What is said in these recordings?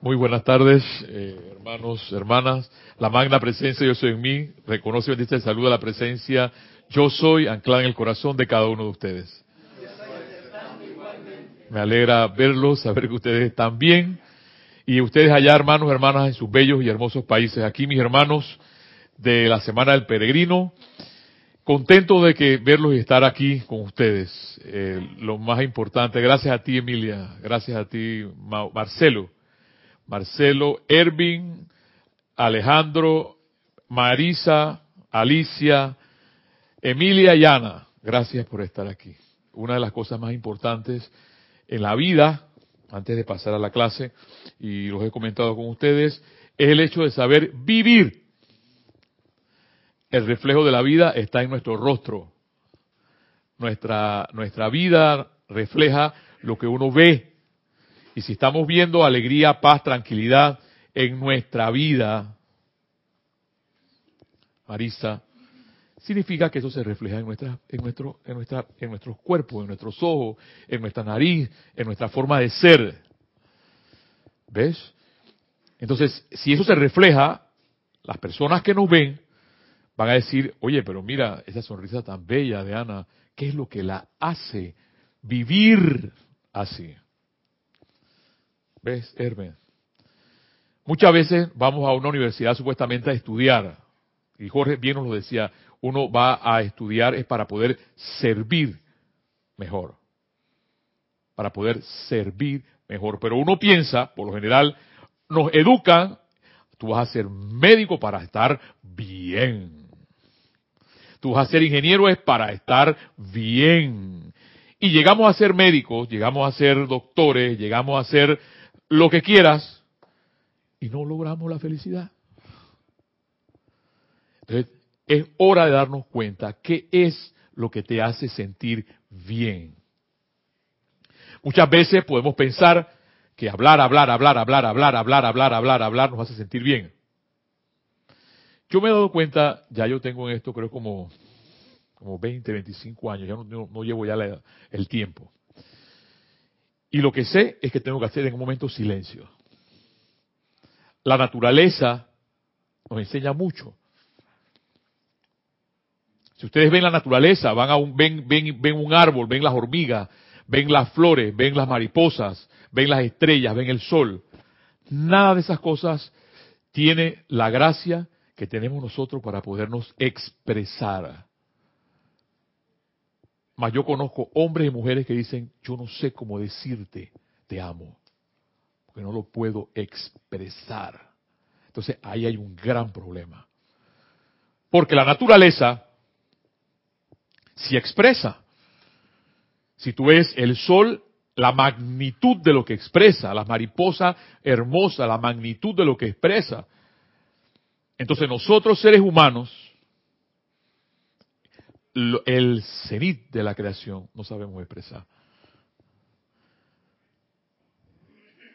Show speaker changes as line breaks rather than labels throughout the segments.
Muy buenas tardes, eh, hermanos, hermanas. La magna presencia Yo Soy en mí reconoce, bendice y saluda la presencia Yo Soy anclada en el corazón de cada uno de ustedes. Me alegra verlos, saber que ustedes están bien. Y ustedes allá, hermanos, hermanas, en sus bellos y hermosos países. Aquí, mis hermanos de la Semana del Peregrino. Contento de que verlos y estar aquí con ustedes. Eh, lo más importante, gracias a ti, Emilia. Gracias a ti, Marcelo Marcelo, Ervin, Alejandro, Marisa, Alicia, Emilia y Ana. Gracias por estar aquí. Una de las cosas más importantes en la vida, antes de pasar a la clase, y los he comentado con ustedes, es el hecho de saber vivir. El reflejo de la vida está en nuestro rostro. Nuestra, nuestra vida refleja lo que uno ve, y si estamos viendo alegría, paz, tranquilidad en nuestra vida, Marisa, significa que eso se refleja en nuestra, en nuestro, en nuestra, en nuestros cuerpos, en nuestros ojos, en nuestra nariz, en nuestra forma de ser. ¿Ves? Entonces, si eso se refleja, las personas que nos ven van a decir, oye, pero mira esa sonrisa tan bella de Ana, ¿qué es lo que la hace vivir así? ¿Ves, Hermes? Muchas veces vamos a una universidad supuestamente a estudiar, y Jorge bien nos lo decía, uno va a estudiar es para poder servir mejor, para poder servir mejor. Pero uno piensa, por lo general, nos educan, tú vas a ser médico para estar bien. Tú vas a ser ingeniero es para estar bien. Y llegamos a ser médicos, llegamos a ser doctores, llegamos a ser lo que quieras y no logramos la felicidad. Entonces, es hora de darnos cuenta qué es lo que te hace sentir bien. Muchas veces podemos pensar que hablar, hablar, hablar, hablar, hablar, hablar, hablar, hablar, hablar nos hace sentir bien. Yo me he dado cuenta, ya yo tengo en esto creo como, como 20, 25 años, ya no, llevo ya el tiempo. Y lo que sé es que tengo que hacer en un momento silencio. La naturaleza nos enseña mucho. Si ustedes ven la naturaleza, van a un, ven, ven, ven un árbol, ven las hormigas, ven las flores, ven las mariposas, ven las estrellas, ven el sol. Nada de esas cosas tiene la gracia que tenemos nosotros para podernos expresar. Mas yo conozco hombres y mujeres que dicen, yo no sé cómo decirte, te amo, porque no lo puedo expresar. Entonces ahí hay un gran problema. Porque la naturaleza si expresa. Si tú ves el sol, la magnitud de lo que expresa, la mariposa hermosa, la magnitud de lo que expresa. Entonces nosotros seres humanos el cenit de la creación no sabemos expresar.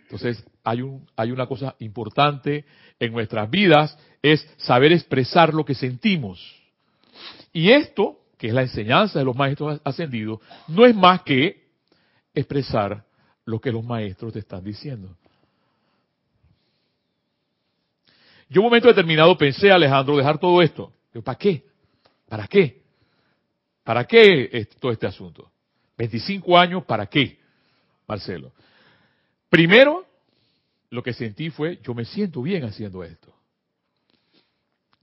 Entonces, hay, un, hay una cosa importante en nuestras vidas, es saber expresar lo que sentimos. Y esto, que es la enseñanza de los maestros ascendidos, no es más que expresar lo que los maestros te están diciendo. Yo un momento determinado pensé, Alejandro, dejar todo esto. ¿Para qué? ¿Para qué? ¿Para qué todo este asunto? 25 años, ¿para qué, Marcelo? Primero, lo que sentí fue, yo me siento bien haciendo esto.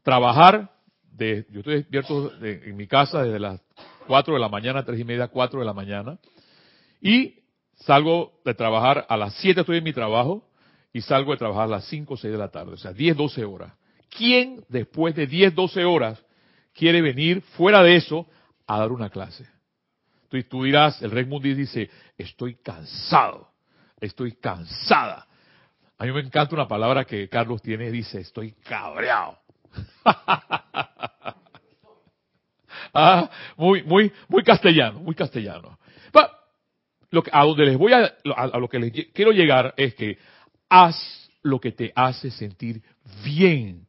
Trabajar, de, yo estoy despierto en mi casa desde las 4 de la mañana, 3 y media, 4 de la mañana, y salgo de trabajar a las 7 estoy en mi trabajo, y salgo de trabajar a las 5 o 6 de la tarde, o sea, 10, 12 horas. ¿Quién después de 10, 12 horas quiere venir fuera de eso a dar una clase. Tú dirás, el Rey Mundi dice, estoy cansado, estoy cansada. A mí me encanta una palabra que Carlos tiene, dice, estoy cabreado. ah, muy, muy, muy castellano, muy castellano. lo que, a donde les voy a, a lo que les quiero llegar es que haz lo que te hace sentir bien.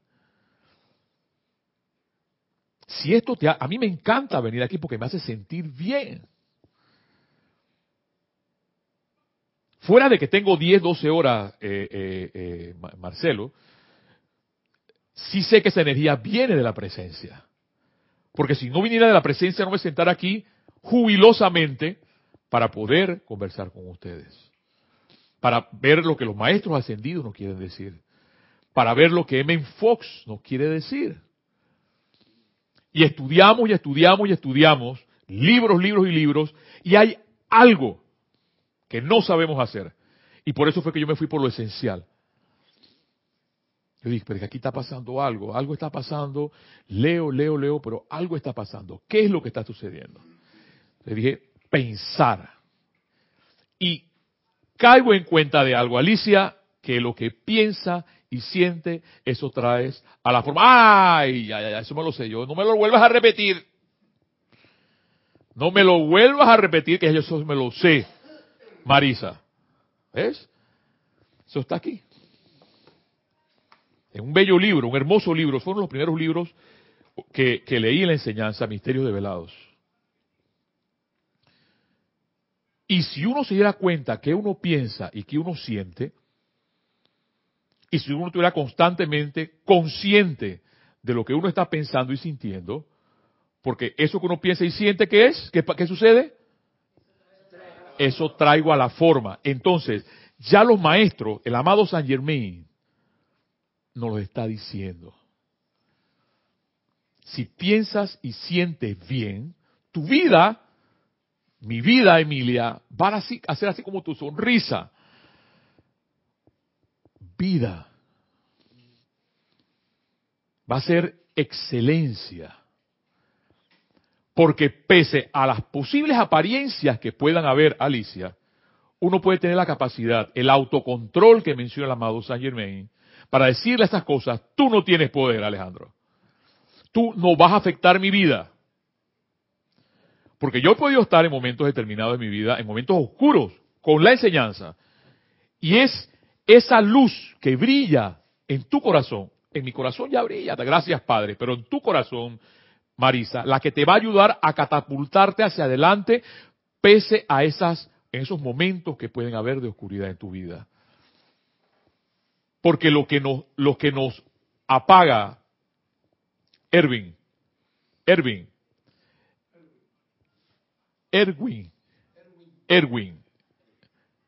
Si esto te a mí me encanta venir aquí porque me hace sentir bien. fuera de que tengo 10, 12 horas, eh, eh, eh, Marcelo, sí sé que esa energía viene de la presencia. Porque si no viniera de la presencia, no me sentar aquí jubilosamente para poder conversar con ustedes. Para ver lo que los maestros ascendidos nos quieren decir. Para ver lo que M. Fox nos quiere decir. Y estudiamos y estudiamos y estudiamos, libros, libros y libros, y hay algo que no sabemos hacer. Y por eso fue que yo me fui por lo esencial. Yo dije, pero aquí está pasando algo, algo está pasando, leo, leo, leo, pero algo está pasando. ¿Qué es lo que está sucediendo? Le dije, pensar. Y caigo en cuenta de algo, Alicia, que lo que piensa y siente, eso traes a la forma. ¡Ay! Ya, ya, eso me lo sé yo. No me lo vuelvas a repetir. No me lo vuelvas a repetir, que eso me lo sé, Marisa. ¿Ves? Eso está aquí en un bello libro, un hermoso libro, fueron los primeros libros que, leí en la enseñanza, Misterios de Velados. Y si uno se diera cuenta que uno piensa y que uno siente, y si uno estuviera constantemente consciente de lo que uno está pensando y sintiendo, porque eso que uno piensa y siente, ¿qué es? ¿Qué, sucede? Eso traigo a la forma. Entonces, ya los maestros, el amado San Germain, nos lo está diciendo. Si piensas y sientes bien, tu vida, mi vida, Emilia, va a ser así como tu sonrisa. Vida. Va a ser excelencia. Porque pese a las posibles apariencias que puedan haber, Alicia, uno puede tener la capacidad, el autocontrol que menciona el amado Saint Germain, para decirle estas cosas, tú no tienes poder, Alejandro. Tú no vas a afectar mi vida. Porque yo he podido estar en momentos determinados de mi vida, en momentos oscuros, con la enseñanza. Y es esa luz que brilla en tu corazón. En mi corazón ya brilla, gracias Padre, pero en tu corazón, Marisa, la que te va a ayudar a catapultarte hacia adelante pese a esas, esos momentos que pueden haber de oscuridad en tu vida. Porque lo que nos, lo que nos apaga, Erwin, Erwin, Erwin, Erwin,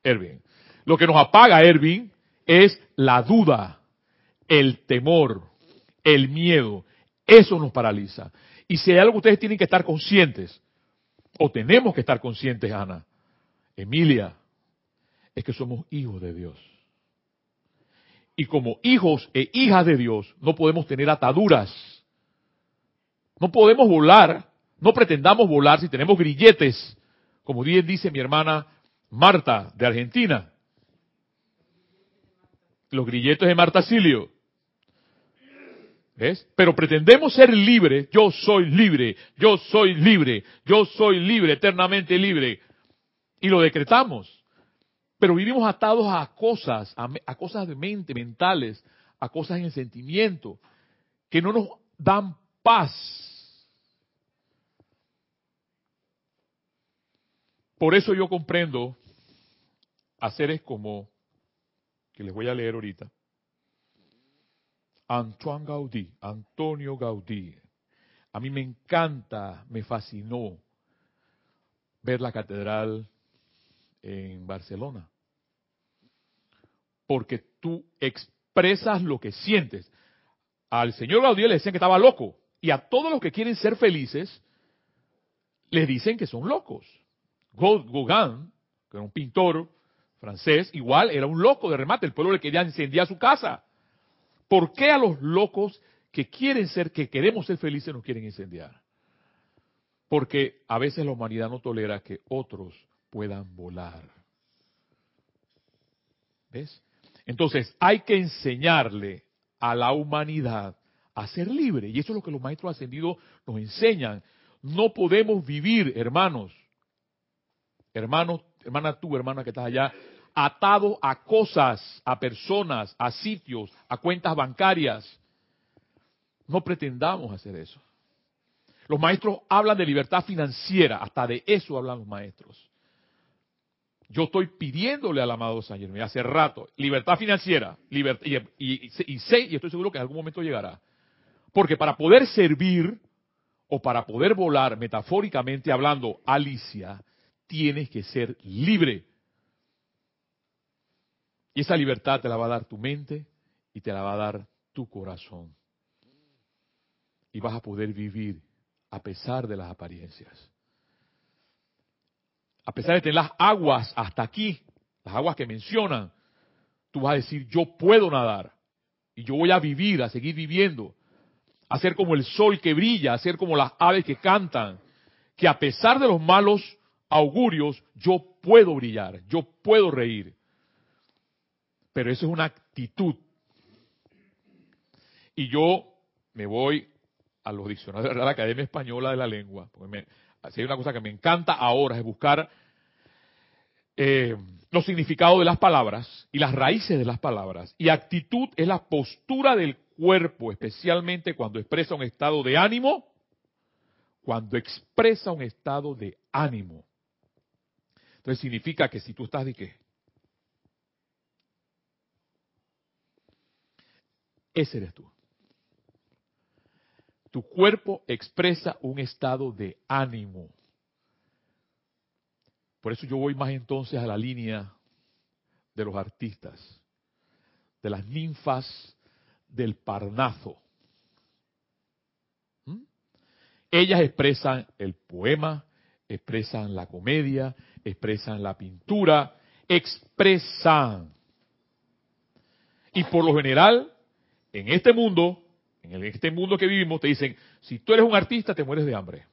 Erwin. Lo que nos apaga, Erwin, es la duda, el temor, el miedo. Eso nos paraliza. Y si hay algo que ustedes tienen que estar conscientes, o tenemos que estar conscientes, Ana, Emilia, es que somos hijos de Dios. Y como hijos e hijas de Dios no podemos tener ataduras. No podemos volar, no pretendamos volar si tenemos grilletes, como bien dice mi hermana Marta de Argentina. Los grilletes de Marta Silio. ¿Ves? Pero pretendemos ser libres. Yo soy libre, yo soy libre, yo soy libre, eternamente libre. Y lo decretamos. Pero vivimos atados a cosas, a, cosas de mente, mentales, a cosas en el sentimiento, que no nos dan paz. Por eso yo comprendo a seres como, que les voy a leer ahorita, Antoine Gaudí, Antonio Gaudí. A mí me encanta, me fascinó ver la catedral en Barcelona. Porque tú expresas lo que sientes. Al señor Gaudí le decían que estaba loco. Y a todos los que quieren ser felices, les dicen que son locos. Gauguin, que era un pintor francés, igual era un loco de remate. El pueblo le quería incendiar su casa. ¿Por qué a los locos que quieren ser, que queremos ser felices, nos quieren incendiar? Porque a veces la humanidad no tolera que otros puedan volar. ¿Ves? Entonces hay que enseñarle a la humanidad a ser libre. Y eso es lo que los maestros ascendidos nos enseñan. No podemos vivir, hermanos, hermanos, hermana tú, hermana que estás allá, atados a cosas, a personas, a sitios, a cuentas bancarias. No pretendamos hacer eso. Los maestros hablan de libertad financiera, hasta de eso hablan los maestros. Yo estoy pidiéndole al amado San Germán hace rato libertad financiera, y, y, sé y estoy seguro que en algún momento llegará. Porque para poder servir o para poder volar, metafóricamente hablando, Alicia, tienes que ser libre. Y esa libertad te la va a dar tu mente y te la va a dar tu corazón. Y vas a poder vivir a pesar de las apariencias a pesar de tener las aguas hasta aquí, las aguas que mencionan, tú vas a decir, yo puedo nadar y yo voy a vivir, a seguir viviendo, a ser como el sol que brilla, a ser como las aves que cantan, que a pesar de los malos augurios, yo puedo brillar, yo puedo reír. Pero eso es una actitud. Y yo me voy a los diccionarios de la Academia Española de la Lengua, porque me, si hay una cosa que me encanta ahora es buscar eh, los significados de las palabras y las raíces de las palabras. Y actitud es la postura del cuerpo, especialmente cuando expresa un estado de ánimo, cuando expresa un estado de ánimo. Entonces significa que si tú estás de qué? Ese eres tú. Tu cuerpo expresa un estado de ánimo. Por eso yo voy más entonces a la línea de los artistas, de las ninfas del Parnaso. ¿Mm? Ellas expresan el poema, expresan la comedia, expresan la pintura, expresan. Y por lo general, en este mundo, en este mundo que vivimos, te dicen, si tú eres un artista, te mueres de hambre.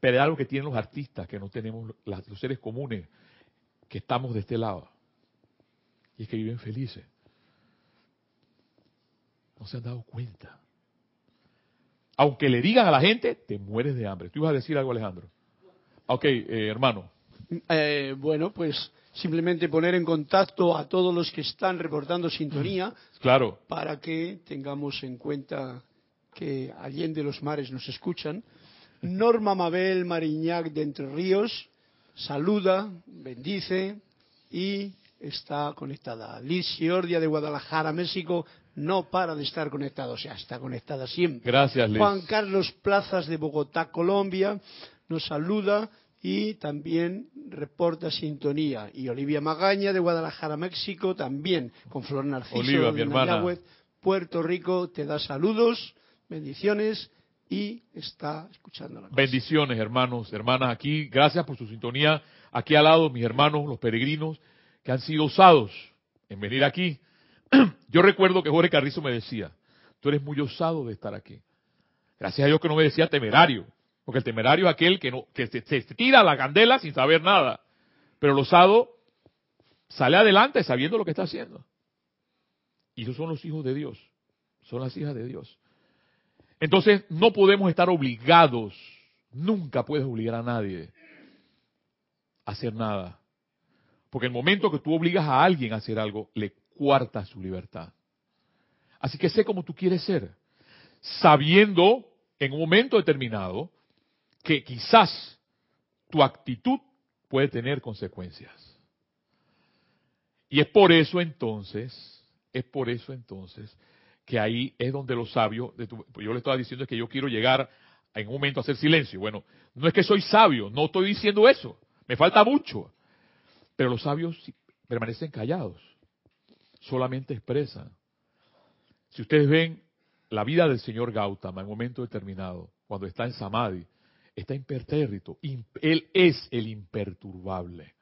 Pero es algo que tienen los artistas, que no tenemos los seres comunes, que estamos de este lado. Y es que viven felices. No se han dado cuenta. Aunque le digan a la gente, te mueres de hambre. ¿Tú ibas a decir algo, Alejandro? Ok, eh, hermano.
Eh, bueno, pues simplemente poner en contacto a todos los que están reportando sintonía.
Claro.
Para que tengamos en cuenta que allende los mares nos escuchan. Norma Mabel Mariñac de Entre Ríos saluda, bendice y está conectada. Liz Giordia de Guadalajara, México, no para de estar conectada, o sea, está conectada siempre.
Gracias, Liz.
Juan Carlos Plazas de Bogotá, Colombia, nos saluda y también reporta sintonía. Y Olivia Magaña de Guadalajara, México, también con Flor Narciso
Olivia, mi hermana.
Puerto Rico, te da saludos, bendiciones y está escuchando la
Bendiciones, hermanos, hermanas, aquí. Gracias por su sintonía. Aquí al lado, mis hermanos, los peregrinos, que han sido osados en venir aquí. Yo recuerdo que Jorge Carrizo me decía, tú eres muy osado de estar aquí. Gracias a Dios que no me decía temerario. Porque el temerario es aquel que, no, que se, tira la candela sin saber nada. Pero el osado sale adelante sabiendo lo que está haciendo. Y esos son los hijos de Dios. Son las hijas de Dios. Entonces no podemos estar obligados. Nunca puedes obligar a nadie a hacer nada. Porque el momento que tú obligas a alguien a hacer algo, le cuartas su libertad. Así que sé cómo tú quieres ser. Sabiendo en un momento determinado que quizás tu actitud puede tener consecuencias. Y es por eso entonces, es por eso entonces que ahí es donde los sabios, yo le estaba diciendo que yo quiero llegar en un momento a hacer silencio. Bueno, no es que soy sabio, no estoy diciendo eso, me falta mucho. Pero los sabios permanecen callados, solamente expresan. Si ustedes ven la vida del señor Gautama en un momento determinado, cuando está en Samadhi, está impertérrito. Él es el imperturbable.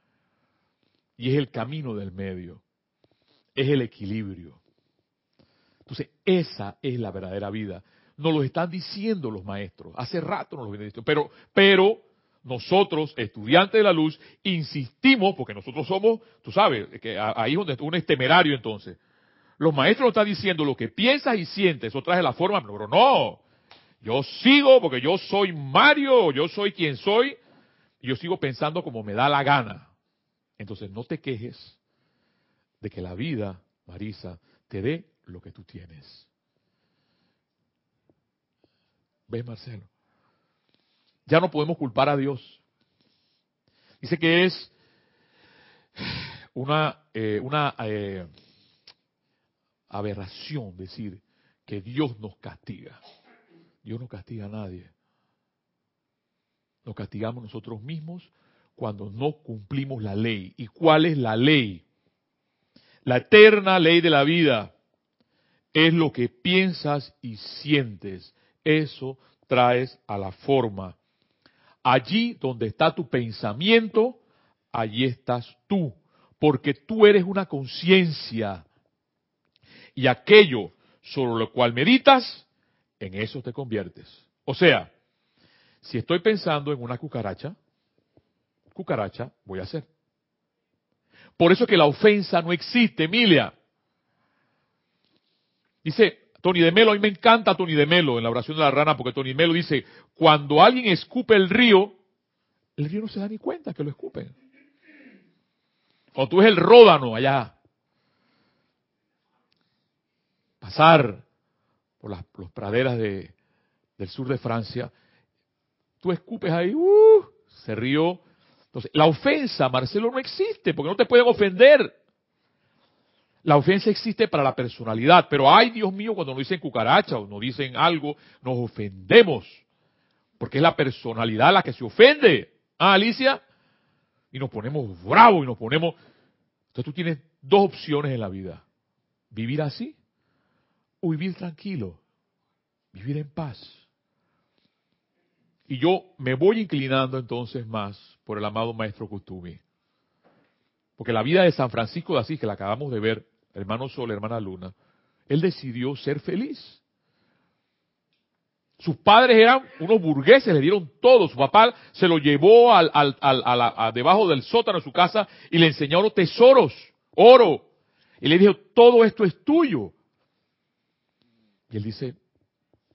Y es el camino del medio. Es el equilibrio. Entonces, esa es la verdadera vida. Nos lo están diciendo los maestros. Hace rato nos lo vienen diciendo. Pero, pero nosotros, estudiantes de la luz, insistimos, porque nosotros somos, tú sabes, que ahí es donde uno es temerario entonces. Los maestros nos están diciendo lo que piensas y sientes, eso trae la forma, pero no. Yo sigo porque yo soy Mario, yo soy quien soy, y yo sigo pensando como me da la gana. Entonces no te quejes de que la vida, Marisa, te dé lo que tú tienes. ¿Ves, Marcelo? Ya no podemos culpar a Dios. Dice que es una, eh, una eh, aberración decir que Dios nos castiga. Dios no castiga a nadie. Nos castigamos nosotros mismos cuando no cumplimos la ley. ¿Y cuál es la ley? La eterna ley de la vida es lo que piensas y sientes. Eso traes a la forma. Allí donde está tu pensamiento, allí estás tú, porque tú eres una conciencia. Y aquello sobre lo cual meditas, en eso te conviertes. O sea, si estoy pensando en una cucaracha, cucaracha voy a hacer. Por eso que la ofensa no existe, Emilia. Dice Tony de Melo, a mí me encanta Tony de Melo en la oración de la rana, porque Tony de Melo dice, cuando alguien escupe el río, el río no se da ni cuenta que lo escupen. O tú es el ródano allá, pasar por las, praderas de, del sur de Francia, tú escupes ahí, uh, se rió. Entonces, la ofensa, Marcelo, no existe, porque no te pueden ofender. La ofensa existe para la personalidad, pero ay Dios mío, cuando nos dicen cucaracha o nos dicen algo, nos ofendemos. Porque es la personalidad la que se ofende. Ah, Alicia. Y nos ponemos bravos y nos ponemos... Entonces tú tienes dos opciones en la vida. Vivir así vivir tranquilo. Vivir en paz. Y yo me voy inclinando entonces más por el amado Maestro Kutumi. Porque la vida de San Francisco de Asís, que la acabamos de ver, hermano Sol, hermana Luna, él decidió ser feliz. Sus padres eran unos burgueses, le dieron todo. Su papá se lo llevó al, al, debajo del sótano de su casa y le enseñaron tesoros, oro. Y le dijo, todo esto es tuyo. Y él dice,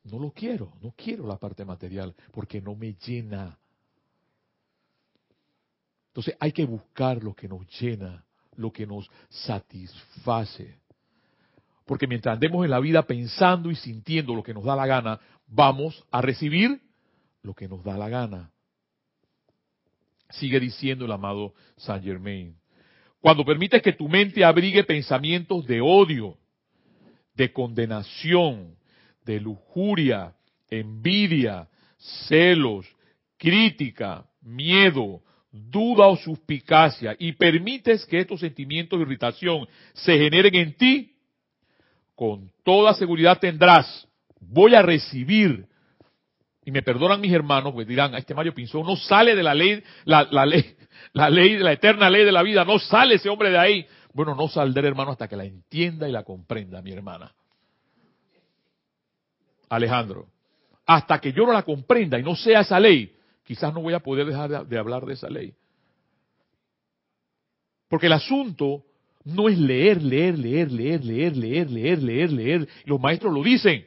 no lo quiero, no quiero la parte material, porque no me llena. Entonces hay que buscar lo que nos llena, lo que nos satisface. Porque mientras andemos en la vida pensando y sintiendo lo que nos da la gana, vamos a recibir lo que nos da la gana. Sigue diciendo el amado Saint Germain. Cuando permites que tu mente abrigue pensamientos de odio, de condenación, de lujuria, envidia, celos, crítica, miedo, duda o suspicacia y permites que estos sentimientos de irritación se generen en ti, con toda seguridad tendrás, voy a recibir, y me perdonan mis hermanos, pues dirán, a este Mario Pinzón no sale de la ley, la, la ley, la ley, la eterna ley de la vida, no sale ese hombre de ahí. Bueno, no saldré, hermano, hasta que la entienda y la comprenda, mi hermana. Alejandro, hasta que yo no la comprenda y no sea esa ley, quizás no voy a poder dejar de, hablar de esa ley. Porque el asunto no es leer, leer, leer, leer, leer, leer, leer, leer, leer. Los maestros lo dicen.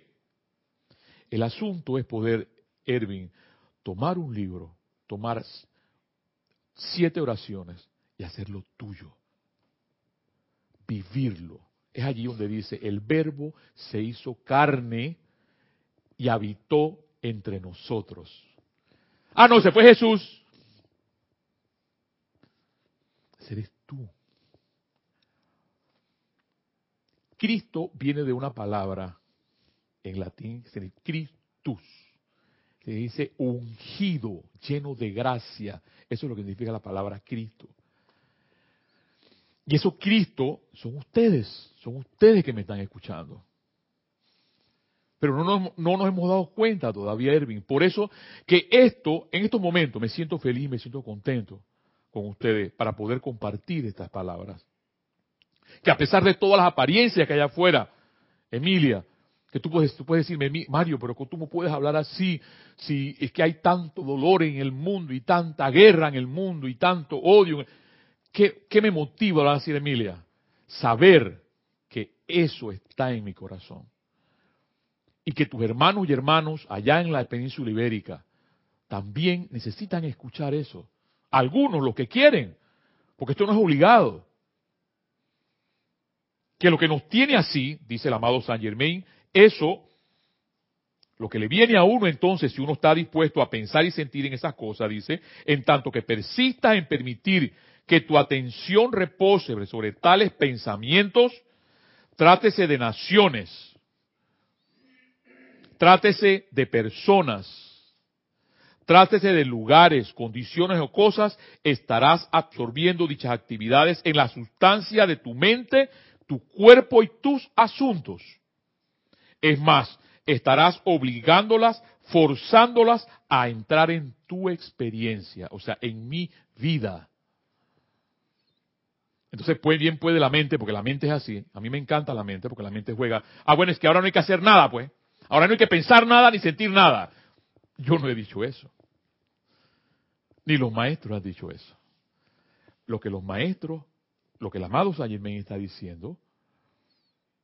El asunto es poder, Erwin, tomar un libro, tomar siete oraciones y hacerlo tuyo. Vivirlo. Es allí donde dice, el verbo se hizo carne y habitó entre nosotros. Ah, no, se fue Jesús. Eres tú. Cristo viene de una palabra en latín, Christus. Se dice ungido, lleno de gracia. Eso es lo que significa la palabra Cristo. Y eso Cristo son ustedes, son ustedes que me están escuchando. Pero no nos, no hemos dado cuenta todavía, Erwin. Por eso que esto, en estos momentos, me siento feliz, me siento contento con ustedes para poder compartir estas palabras. Que a pesar de todas las apariencias que hay afuera, Emilia, que tú puedes, tú puedes decirme, Mario, pero ¿cómo tú puedes hablar así si es que hay tanto dolor en el mundo y tanta guerra en el mundo y tanto odio? ¿Qué, me motiva a decir, Emilia? Saber que eso está en mi corazón y que tus hermanos y hermanos allá en la península ibérica también necesitan escuchar eso. Algunos lo que quieren, porque esto no es obligado. Que lo que nos tiene así, dice el amado Saint Germain, eso, lo que le viene a uno entonces, si uno está dispuesto a pensar y sentir en esas cosas, dice, en tanto que persista en permitir que tu atención repose sobre tales pensamientos, trátese de naciones, trátese de personas, trátese de lugares, condiciones o cosas, estarás absorbiendo dichas actividades en la sustancia de tu mente, tu cuerpo y tus asuntos. Es más, estarás obligándolas, forzándolas a entrar en tu experiencia, o sea, en mi vida. Entonces, pues bien puede la mente, porque la mente es así. A mí me encanta la mente, porque la mente juega. Ah, bueno, es que ahora no hay que hacer nada, pues. Ahora no hay que pensar nada ni sentir nada. Yo no he dicho eso. Ni los maestros han dicho eso. Lo que los maestros, lo que el amado Saint está diciendo,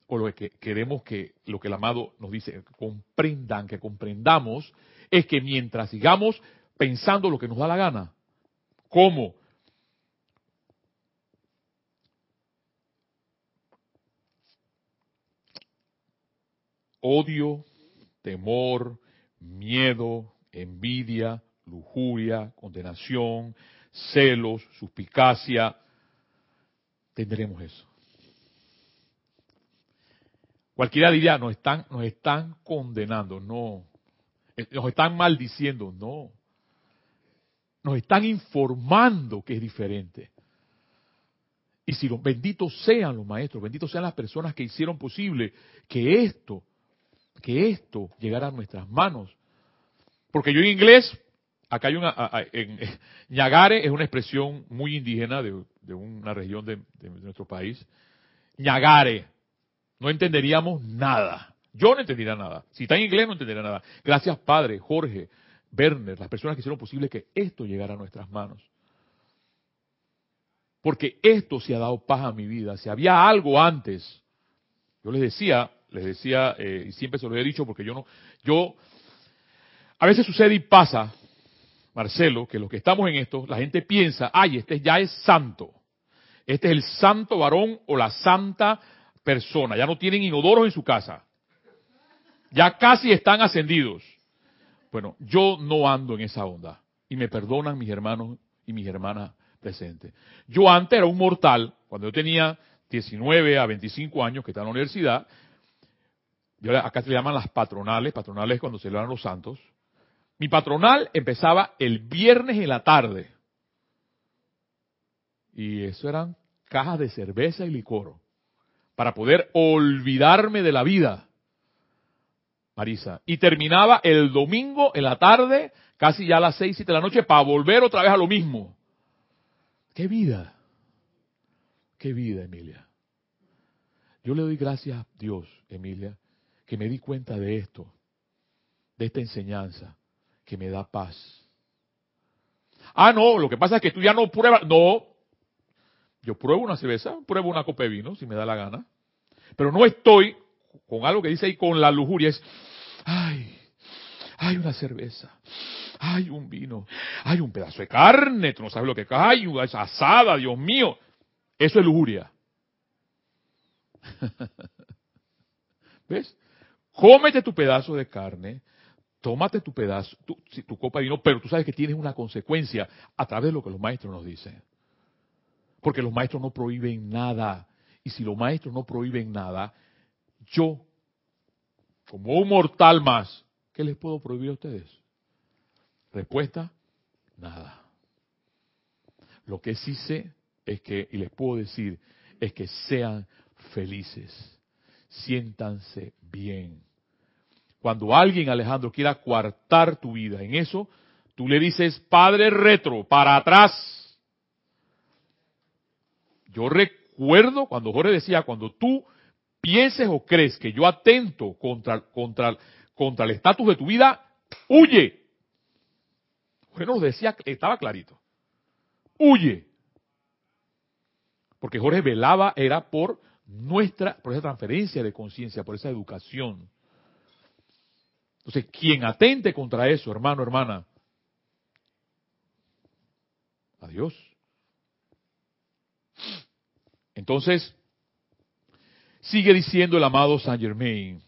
o lo que queremos que, lo que el amado nos dice, comprendan, que comprendamos, es que mientras sigamos pensando lo que nos da la gana, ¿cómo? Odio, temor, miedo, envidia, lujuria, condenación, celos, suspicacia, tendremos eso. Cualquiera diría, nos están, nos están condenando, no. Nos están maldiciendo, no. Nos están informando que es diferente. Y si los benditos sean los maestros, benditos sean las personas que hicieron posible que esto, que esto llegara a nuestras manos. Porque yo en inglés, acá hay una, en, ñagare es una expresión muy indígena de, una región de, de nuestro país. ñagare, no entenderíamos nada. Yo no entendería nada. Si está en inglés, no entendería nada. Gracias, Padre, Jorge, Werner, las personas que hicieron posible que esto llegara a nuestras manos. Porque esto se ha dado paz a mi vida. Si había algo antes, yo les decía, les decía, eh, y siempre se lo he dicho porque yo no, yo, a veces sucede y pasa, Marcelo, que los que estamos en esto, la gente piensa, ay, este ya es santo. Este es el santo varón o la santa persona, ya no tienen inodoros en su casa. Ya casi están ascendidos. Bueno, yo no ando en esa onda. Y me perdonan mis hermanos y mis hermanas presentes. Yo antes era un mortal, cuando yo tenía 19 a 25 años, que estaba en la universidad, yo, acá se le llaman las patronales, patronales cuando se celebran los santos. Mi patronal empezaba el viernes en la tarde. Y eso eran cajas de cerveza y licor para poder olvidarme de la vida, Marisa. Y terminaba el domingo en la tarde, casi ya a las seis, siete de la noche, para volver otra vez a lo mismo. ¡Qué vida! ¡Qué vida, Emilia! Yo le doy gracias a Dios, Emilia, que me di cuenta de esto, de esta enseñanza, que me da paz. Ah, no, lo que pasa es que tú ya no pruebas. No, yo pruebo una cerveza, pruebo una copa de vino, si me da la gana. Pero no estoy con algo que dice ahí con la lujuria. Es, ay, hay una cerveza. Hay un vino. Hay un pedazo de carne. Tú no sabes lo que hay. Es asada, Dios mío. Eso es lujuria. ¿Ves? Cómete tu pedazo de carne, tómate tu pedazo, tu, tu, copa de vino, pero tú sabes que tienes una consecuencia a través de lo que los maestros nos dicen. Porque los maestros no prohíben nada. Y si los maestros no prohíben nada, yo, como un mortal más, ¿qué les puedo prohibir a ustedes? Respuesta, nada. Lo que sí sé es que, y les puedo decir, es que sean felices, siéntanse bien. Cuando alguien, Alejandro, quiera coartar tu vida en eso, tú le dices, Padre retro, para atrás yo recuerdo cuando Jorge decía, cuando tú pienses o crees que yo atento contra, contra, contra el estatus de tu vida, huye. Jorge nos decía, estaba clarito. Huye. Porque Jorge velaba era por nuestra, por esa transferencia de conciencia, por esa educación. Entonces, quien atente contra eso, hermano, hermana, adiós. Entonces, sigue diciendo el amado Saint Germain,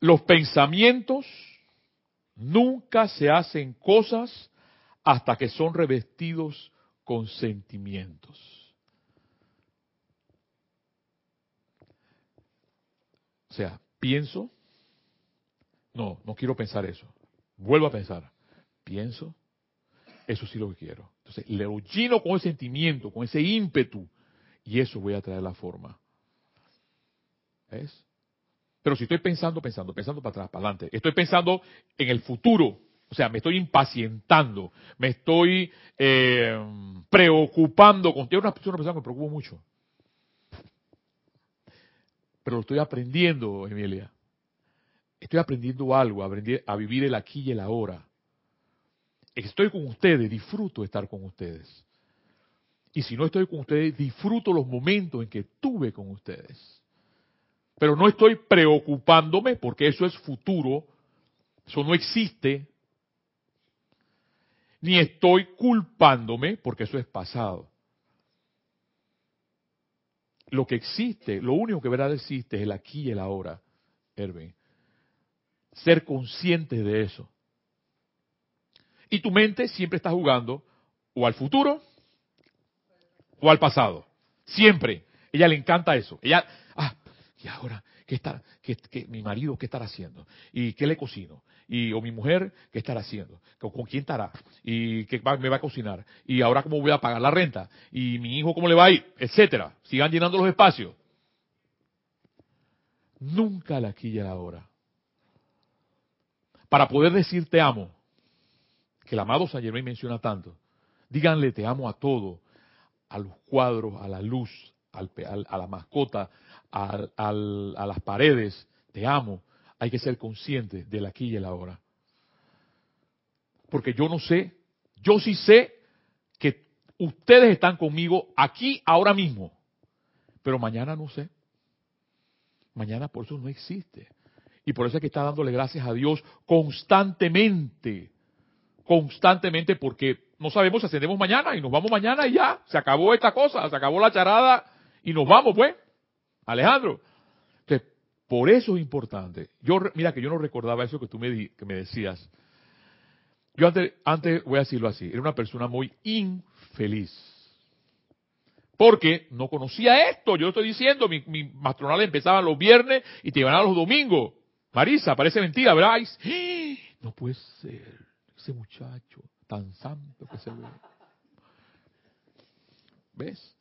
los pensamientos nunca se hacen cosas hasta que son revestidos con sentimientos. Sea, pienso, no, no quiero pensar eso. Vuelvo a pensar, pienso, eso sí lo que quiero. Entonces, le lleno con ese sentimiento, con ese ímpetu, y eso voy a traer la forma. ¿Ves? Pero si estoy pensando, pensando, pensando para atrás, para adelante, estoy pensando en el futuro, o sea, me estoy impacientando, me estoy eh, preocupando. Con, una, una persona que me preocupo mucho. Pero lo estoy aprendiendo, Emilia. Estoy aprendiendo algo, a, vivir el aquí y el ahora. Estoy con ustedes, disfruto estar con ustedes. Y si no estoy con ustedes, disfruto los momentos en que tuve con ustedes. Pero no estoy preocupándome porque eso es futuro, eso no existe. Ni estoy culpándome porque eso es pasado. Lo que existe, lo único que verdad existe es el aquí y el ahora, Erwin. Ser consciente de eso. Y tu mente siempre está jugando o al futuro o al pasado. Siempre. Ella le encanta eso. Ella, ah, y ahora, ¿qué está, qué, mi marido qué estará haciendo? ¿Y qué le cocino? Y, o mi mujer, ¿qué estará haciendo? ¿Con, quién estará? ¿Y qué me va a cocinar? ¿Y ahora cómo voy a pagar la renta? ¿Y mi hijo cómo le va a ir? Etcétera. Sigan llenando los espacios. Nunca la y la hora. Para poder decir te amo, que el amado San Germain menciona tanto, díganle te amo a todo, a los cuadros, a la luz, al, a la mascota, a las paredes, te amo, hay que ser consciente del aquí y el ahora. Porque yo no sé, yo sí sé que ustedes están conmigo aquí ahora mismo, pero mañana no sé. Mañana por eso no existe. Y por eso es que está dándole gracias a Dios constantemente, constantemente, porque no sabemos si ascendemos mañana y nos vamos mañana y ya, se acabó esta cosa, se acabó la charada y nos vamos pues. Alejandro. Por eso es importante. Yo, mira que yo no recordaba eso que tú me, que me decías. Yo antes, antes, voy a decirlo así, era una persona muy infeliz. Porque no conocía esto. Yo estoy diciendo, mi, mi matronal empezaba los viernes y te iban a los domingos. Marisa, parece mentira, ¿verdad? No puede ser. Ese muchacho tan santo que se ve. ¿Ves?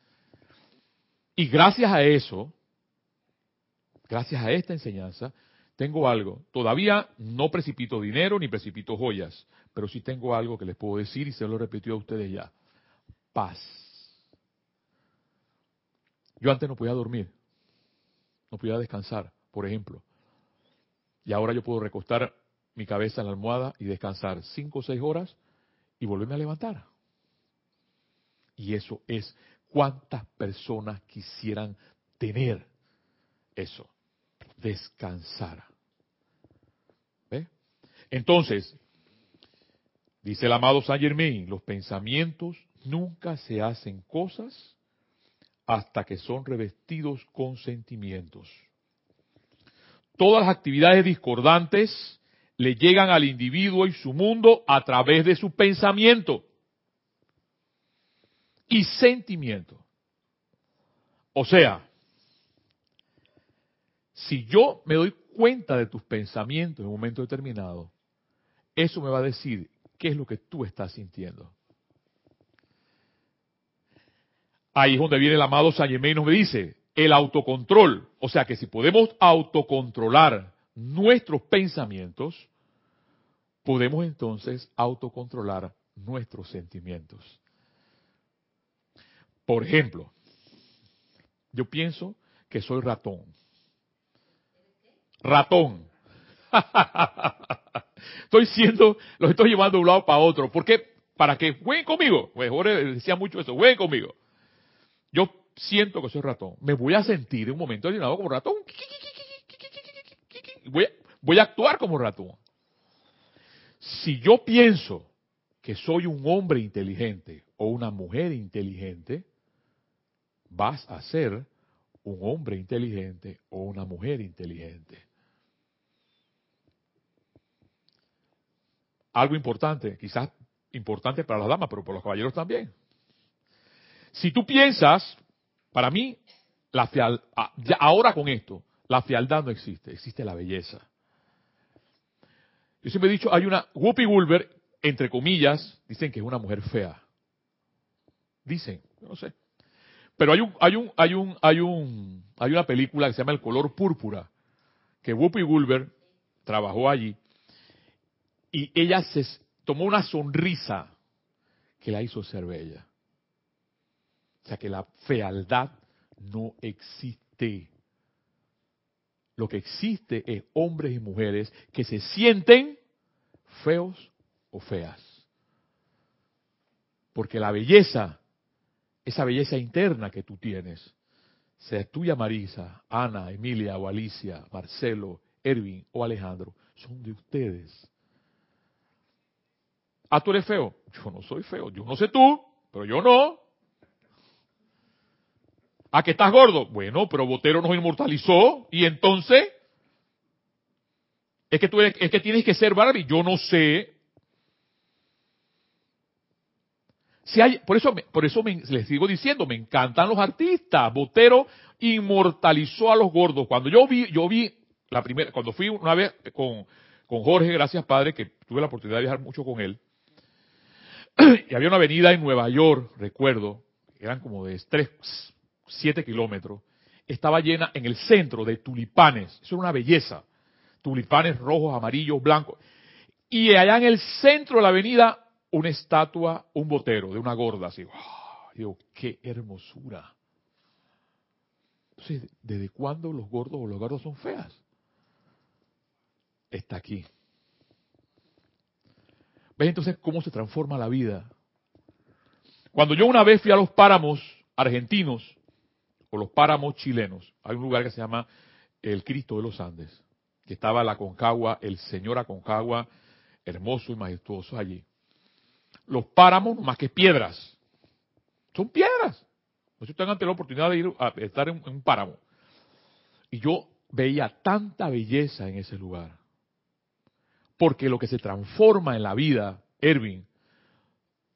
Y gracias a eso, gracias a esta enseñanza, tengo algo. Todavía no precipito dinero ni precipito joyas, pero sí tengo algo que les puedo decir y se lo he repetido a ustedes ya. Paz. Yo antes no podía dormir, no podía descansar, por ejemplo. Y ahora yo puedo recostar mi cabeza en la almohada y descansar cinco o seis horas y volverme a levantar. Y eso es cuántas personas quisieran tener eso descansar. ¿Ve? Entonces, dice el amado Saint Germain, los pensamientos nunca se hacen cosas hasta que son revestidos con sentimientos. Todas las actividades discordantes le llegan al individuo y su mundo a través de su pensamiento y sentimiento. O sea, si yo me doy cuenta de tus pensamientos en un momento determinado, eso me va a decir qué es lo que tú estás sintiendo. Ahí es donde viene el amado San y nos dice, el autocontrol. O sea que si podemos autocontrolar nuestros pensamientos, podemos entonces autocontrolar nuestros sentimientos. Por ejemplo, yo pienso que soy ratón ratón. estoy siendo, los estoy llevando de un lado para otro. ¿Por qué? Para que jueguen conmigo. Pues decía mucho eso, jueguen conmigo. Yo siento que soy ratón. Me voy a sentir en un momento determinado como ratón. Voy voy a actuar como ratón. Si yo pienso que soy un hombre inteligente o una mujer inteligente, vas a ser un hombre inteligente o una mujer inteligente. Algo importante, quizás importante para las damas, pero para los caballeros también. Si tú piensas, para mí, la ah, ahora con esto, la fealdad no existe, existe la belleza. Yo siempre he dicho, hay una, Whoopi Goldberg, entre comillas, dicen que es una mujer fea. Dicen, no sé. Pero hay un, hay un, hay un, hay un, hay una película que se llama El color púrpura, que Whoopi Goldberg trabajó allí, y ella se tomó una sonrisa que la hizo ser bella. O sea que la fealdad no existe. Lo que existe es hombres y mujeres que se sienten feos o feas. Porque la belleza, esa belleza interna que tú tienes, sea tuya Marisa, Ana, Emilia o Alicia, Marcelo, Erwin o Alejandro, son de ustedes. Ah, tú eres feo. Yo no soy feo. Yo no sé tú, pero yo no. ¿A que estás gordo? Bueno, pero Botero nos inmortalizó y entonces es que tú es que tienes que ser Barbie. Yo no sé. Si hay, por eso, por eso les sigo diciendo, me encantan los artistas. Botero inmortalizó a los gordos. Cuando yo vi, yo vi la primera, cuando fui una vez con, con Jorge, gracias padre, que tuve la oportunidad de viajar mucho con él. Y había una avenida en Nueva York, recuerdo, eran como de tres, 7 kilómetros, estaba llena en el centro de tulipanes. Eso era una belleza. Tulipanes rojos, amarillos, blancos. Y allá en el centro de la avenida, una estatua, un botero de una gorda. Así, digo, qué hermosura. Entonces, ¿desde cuándo los gordos o los gordos son feas? Está aquí. ¿Ves entonces cómo se transforma la vida? Cuando yo una vez fui a los páramos argentinos, o los páramos chilenos. Hay un lugar que se llama el Cristo de los Andes, que estaba la Concagua, el Señor Aconcagua, hermoso y majestuoso allí. Los páramos, más que piedras, son piedras. No sé si tengan la oportunidad de ir a estar en un páramo. Y yo veía tanta belleza en ese lugar. Porque lo que se transforma en la vida, Erwin,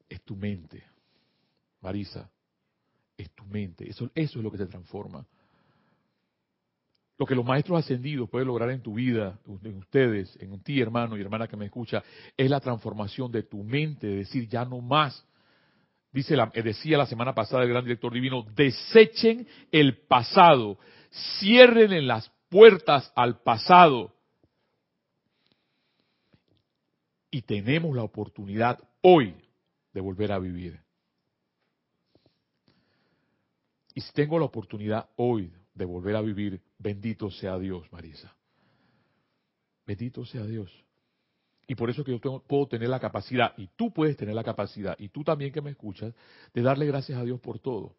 es tu mente. Marisa, es tu mente. Eso, es lo que se transforma. Lo que los maestros ascendidos pueden lograr en tu vida, en ustedes, en ti hermano y hermana que me escucha, es la transformación de tu mente, de decir ya no más. Dice la, eh, decía la semana pasada el gran director divino, desechen el pasado, cierren en las puertas al pasado. Y tenemos la oportunidad hoy de volver a vivir. Y si tengo la oportunidad hoy de volver a vivir, bendito sea Dios, Marisa. Bendito sea Dios. Y por eso que yo puedo tener la capacidad, y tú puedes tener la capacidad, y tú también que me escuchas, de darle gracias a Dios por todo.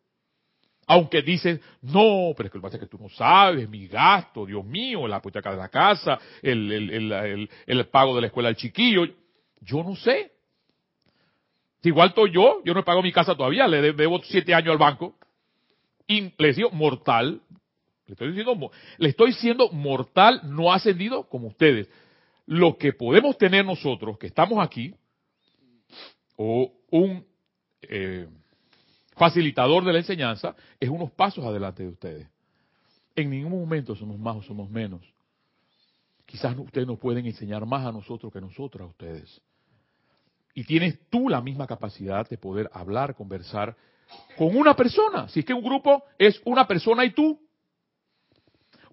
Aunque dices, no, pero es que lo que pasa es que tú no sabes, mi gasto, Dios mío, la hipoteca de la casa, el, el, el, pago de la escuela del chiquillo. Yo no sé. Igual estoy yo, yo no he pagado mi casa todavía, le debo siete años al banco le digo mortal, le estoy diciendo, le estoy diciendo mortal, no ascendido como ustedes. Lo que podemos tener nosotros, que estamos aquí, o un eh, facilitador de la enseñanza, es unos pasos adelante de ustedes. En ningún momento somos más o somos menos. Quizás ustedes nos pueden enseñar más a nosotros que nosotros a ustedes. Y tienes tú la misma capacidad de poder hablar, conversar con una persona. Si es que un grupo es una persona y tú.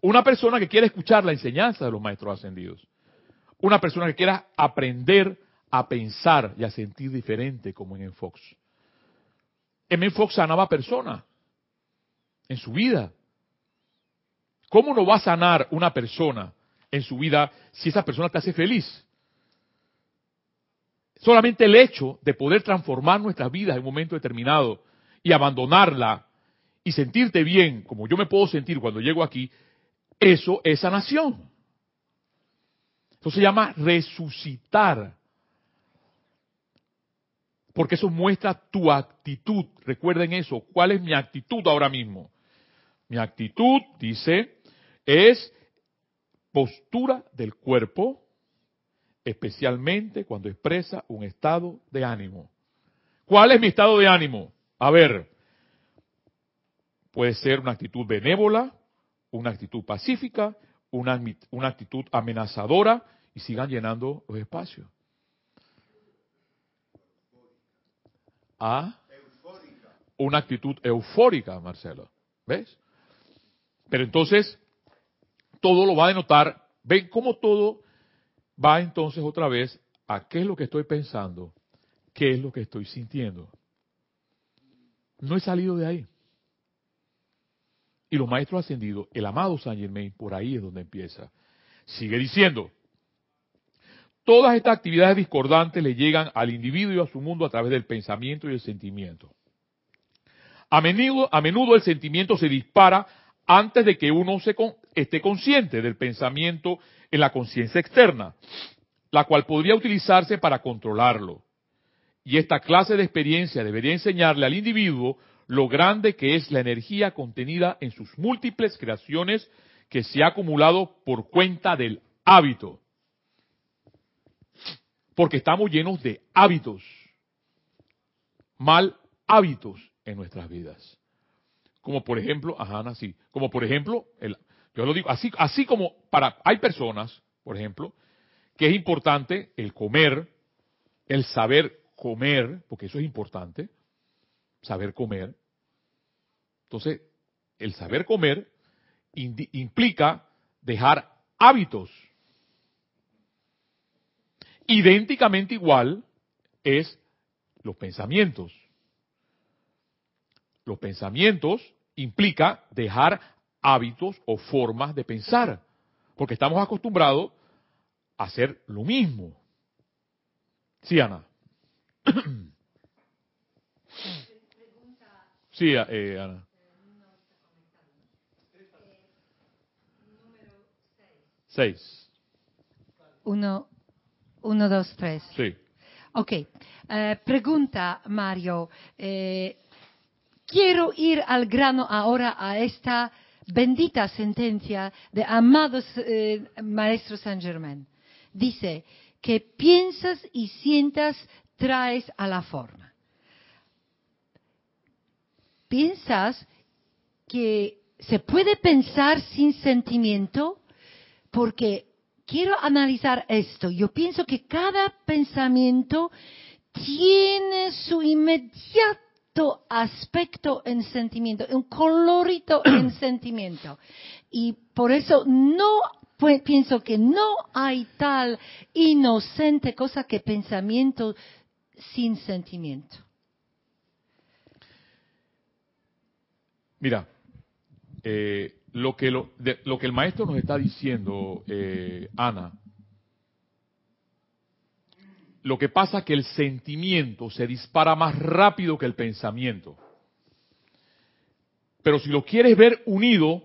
Una persona que quiere escuchar la enseñanza de los maestros ascendidos. Una persona que quiera aprender a pensar y a sentir diferente como en Fox. En Fox sanaba personas en su vida. ¿Cómo no va a sanar una persona en su vida si esa persona te hace feliz? Solamente el hecho de poder transformar nuestras vidas en un momento determinado y abandonarla y sentirte bien, como yo me puedo sentir cuando llego aquí, eso es sanación. Eso se llama resucitar. Porque eso muestra tu actitud. Recuerden eso. ¿Cuál es mi actitud ahora mismo? Mi actitud, dice, es postura del cuerpo, especialmente cuando expresa un estado de ánimo. ¿Cuál es mi estado de ánimo? A ver, puede ser una actitud benévola, una actitud pacífica, una, actitud amenazadora y sigan llenando los espacios. A una actitud eufórica, Marcelo. ¿Ves? Pero entonces, todo lo va a denotar. Ven cómo todo va entonces otra vez a qué es lo que estoy pensando, qué es lo que estoy sintiendo. No he salido de ahí. Y los maestros ascendidos, el amado Saint Germain, por ahí es donde empieza. Sigue diciendo, todas estas actividades discordantes le llegan al individuo y a su mundo a través del pensamiento y el sentimiento. A menudo, el sentimiento se dispara antes de que uno se esté consciente del pensamiento en la conciencia externa, la cual podría utilizarse para controlarlo. Y esta clase de experiencia debería enseñarle al individuo lo grande que es la energía contenida en sus múltiples creaciones que se ha acumulado por cuenta del hábito. Porque estamos llenos de hábitos, mal hábitos en nuestras vidas. Como por ejemplo, ajá, así, como por ejemplo, el, yo lo digo, así, así como para, hay personas, por ejemplo, que es importante el comer, el saber comer, porque eso es importante, saber comer. Entonces, el saber comer implica dejar hábitos. Idénticamente igual es los pensamientos. Los pensamientos implica dejar hábitos o formas de pensar, porque estamos acostumbrados a hacer lo mismo. Sí, Ana. Sí, eh, Ana. Seis.
Uno, uno, dos, tres.
Sí.
Ok. Eh, pregunta, Mario. Eh, quiero ir al grano ahora a esta bendita sentencia de amados eh, Maestro Saint Germain. Dice que piensas y sientas traes a la forma. ¿Piensas que se puede pensar sin sentimiento? Porque quiero analizar esto. Yo pienso que cada pensamiento tiene su inmediato aspecto en sentimiento, un colorito en sentimiento. Y por eso no pienso que no hay tal inocente cosa que pensamiento sin sentimiento.
Mira, eh, lo, que lo, lo, que el maestro nos está diciendo, eh, Ana, lo que pasa es que el sentimiento se dispara más rápido que el pensamiento. Pero si lo quieres ver unido,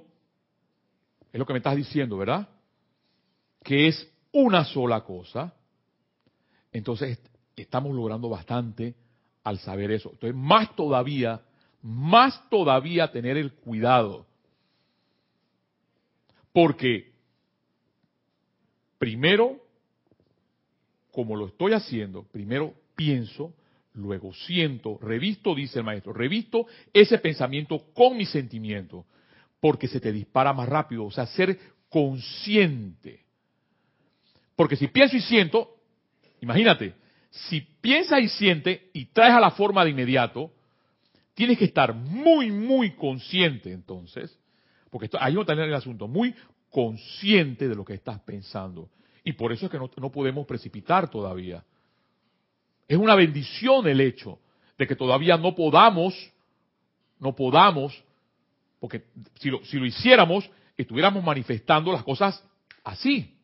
es lo que me estás diciendo, ¿verdad? Que es una sola cosa. Entonces estamos logrando bastante al saber eso. Entonces, más todavía, más todavía tener el cuidado. Porque, primero, como lo estoy haciendo, primero pienso, luego siento, revisto, dice el maestro, revisto ese pensamiento con mi sentimiento, porque se te dispara más rápido, o sea, ser consciente. Porque si pienso y siento, imagínate, si piensas y sientes y traes a la forma de inmediato, tienes que estar muy, muy consciente entonces, porque esto, ahí no tener el asunto, muy consciente de lo que estás pensando. Y por eso es que no, podemos precipitar todavía. Es una bendición el hecho de que todavía no podamos, no podamos, porque si lo, si lo hiciéramos, estuviéramos manifestando las cosas así.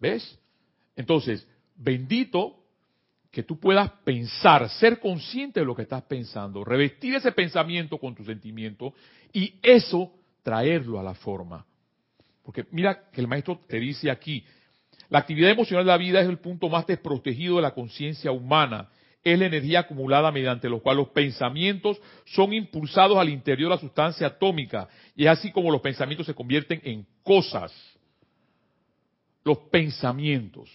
¿Ves? Entonces, bendito que tú puedas pensar, ser consciente de lo que estás pensando, revestir ese pensamiento con tu sentimiento y eso traerlo a la forma. Porque mira que el maestro te dice aquí, la actividad emocional de la vida es el punto más desprotegido de la conciencia humana. Es la energía acumulada mediante la cual los pensamientos son impulsados al interior de la sustancia atómica. Y es así como los pensamientos se convierten en cosas. los pensamientos.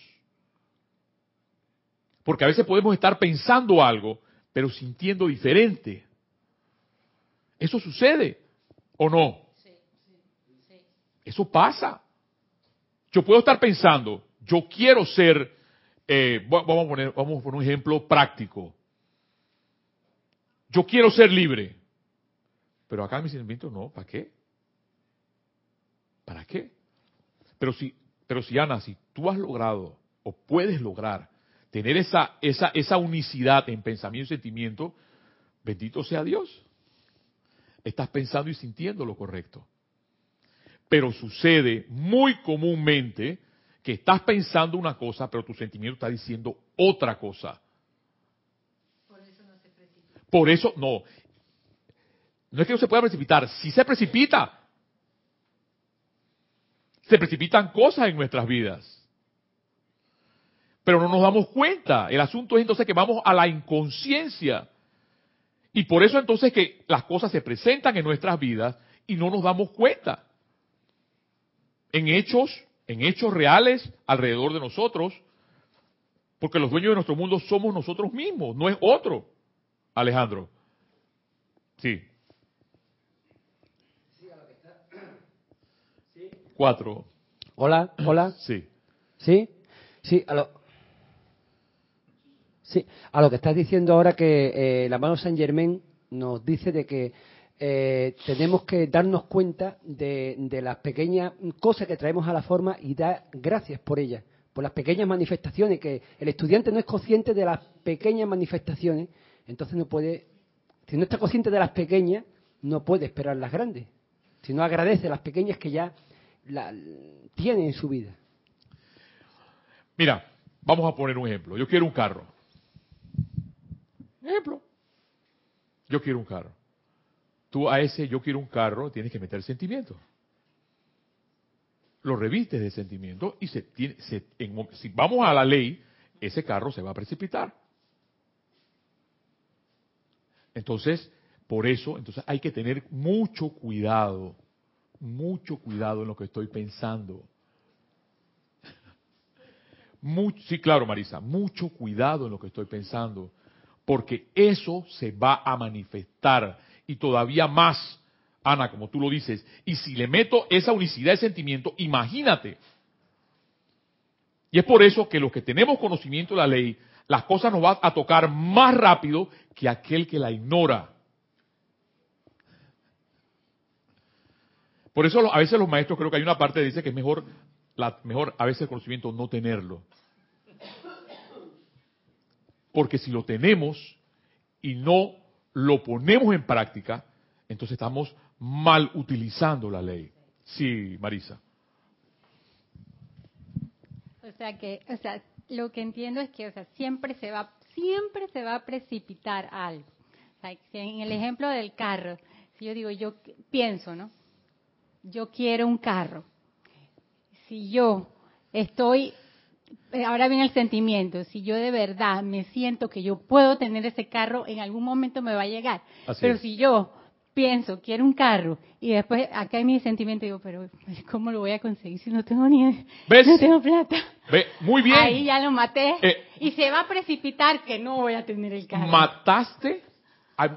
Porque a veces podemos estar pensando algo, pero sintiendo diferente. ¿Eso sucede o no? Eso pasa. Yo puedo estar pensando, yo quiero ser, eh, vamos, a poner, vamos a poner un ejemplo práctico. Yo quiero ser libre. Pero acá en mi sentimiento no, ¿para qué? ¿Para qué? Pero si, pero si Ana, si tú has logrado o puedes lograr tener esa, esa, esa unicidad en pensamiento y sentimiento, bendito sea Dios. Estás pensando y sintiendo lo correcto. Pero sucede muy comúnmente que estás pensando una cosa, pero tu sentimiento está diciendo otra cosa. Por eso no se precipita. Por eso, no. No es que no se pueda precipitar, si se precipita. Se precipitan cosas en nuestras vidas. Pero no nos damos cuenta. El asunto es entonces que vamos a la inconsciencia. Y por eso entonces que las cosas se presentan en nuestras vidas y no nos damos cuenta en hechos, en hechos reales alrededor de nosotros, porque los dueños de nuestro mundo somos nosotros mismos, no es otro. Alejandro. Sí. Cuatro.
Hola, hola.
Sí.
Sí, sí, a lo, sí, a lo que estás diciendo ahora que eh, la mano Saint Germain nos dice de que eh, tenemos que darnos cuenta de, las pequeñas cosas que traemos a la forma y dar gracias por ellas, por las pequeñas manifestaciones, que el estudiante no es consciente de las pequeñas manifestaciones, entonces no puede, si no está consciente de las pequeñas, no puede esperar las grandes, si no agradece las pequeñas que ya tiene en su vida.
Mira, vamos a poner un ejemplo. Yo quiero un carro. Ejemplo. Yo quiero un carro tú a ese yo quiero un carro tienes que meter sentimiento. Lo revistes de sentimiento y se tiene, si vamos a la ley, ese carro se va a precipitar. Entonces, por eso, entonces hay que tener mucho cuidado, mucho cuidado en lo que estoy pensando. sí, claro, Marisa, mucho cuidado en lo que estoy pensando, porque eso se va a manifestar y todavía más, Ana, como tú lo dices. Y si le meto esa unicidad de sentimiento, imagínate. Y es por eso que los que tenemos conocimiento de la ley, las cosas nos van a tocar más rápido que aquel que la ignora. Por eso a veces los maestros creo que hay una parte que dice que es mejor, la, mejor a veces el conocimiento no tenerlo. Porque si lo tenemos y no lo ponemos en práctica, entonces estamos mal utilizando la ley. Sí, Marisa.
O sea que, o sea, lo que entiendo es que, o sea, siempre se va, siempre se va a precipitar algo. En el ejemplo del carro, si yo digo, yo pienso, ¿no? Yo quiero un carro. Si yo estoy ahora viene el sentimiento, si yo de verdad me siento que yo puedo tener ese carro, en algún momento me va a llegar. pero si yo pienso, quiero un carro, y después acá hay mi sentimiento, digo, pero ¿cómo lo voy a conseguir si no tengo ni no tengo plata?
Muy bien.
Ahí ya lo maté. Eh, y se va a precipitar que no voy a tener el carro.
Mataste.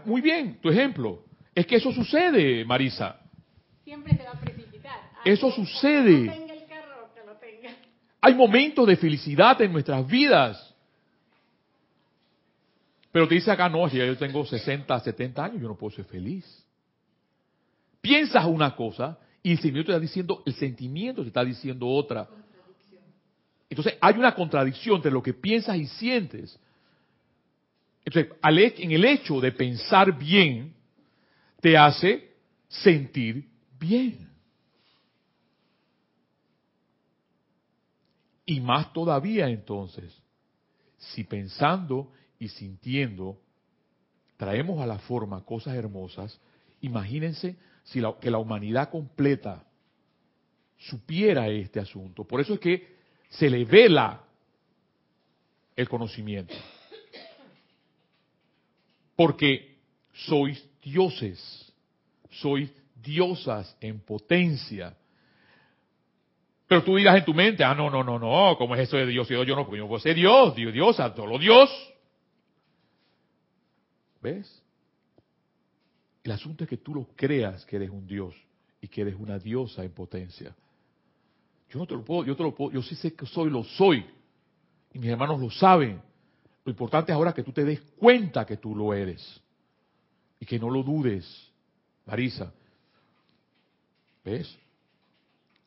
muy bien, tu ejemplo. Es que eso sucede, Marisa.
Siempre se va a precipitar.
eso sucede. Hay momentos de felicidad en nuestras vidas. Pero te dice acá, no, si yo tengo 60, 70 años, yo no puedo ser feliz. Piensas una cosa y el sentimiento te está diciendo, el sentimiento te está diciendo otra. Entonces hay una contradicción entre lo que piensas y sientes. Entonces, en el hecho de pensar bien, te hace sentir bien. Y más todavía entonces, si pensando y sintiendo traemos a la forma cosas hermosas, imagínense si que la humanidad completa supiera este asunto. Por eso es que se le vela el conocimiento. Porque sois dioses, sois diosas en potencia Pero tú digas en tu mente, ah, no, no, no, no, ¿cómo es eso de Dios y Dios? Yo no, porque yo puedo ser Dios, Dios, Dios, solo Dios. ¿Ves? El asunto es que tú lo creas que eres un Dios y que eres una diosa en potencia. Yo no te lo puedo, yo te lo puedo, yo sí sé que soy, lo soy. Y mis hermanos lo saben. Lo importante es ahora que tú te des cuenta que tú lo eres. Y que no lo dudes, Marisa. ¿Ves?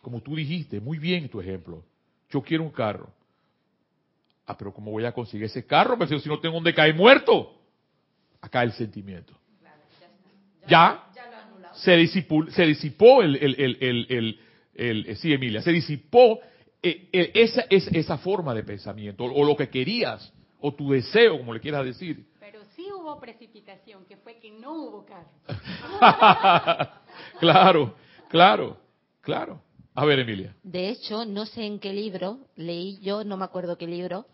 Como tú dijiste, muy bien tu ejemplo. Yo quiero un carro. Ah, pero ¿cómo voy a conseguir ese carro? Pero si no tengo donde caer muerto. Acá el sentimiento. Ya se disipó, se disipó el, el, el, el, el, sí, Emilia, se disipó eh, eh, esa, esa, esa forma de pensamiento, o lo que querías, o tu deseo, como le quieras decir.
Pero sí hubo precipitación, que fue que no hubo carro.
claro, claro, claro. A ver, Emilia.
De hecho, no sé en qué libro, leí yo, no me acuerdo qué libro,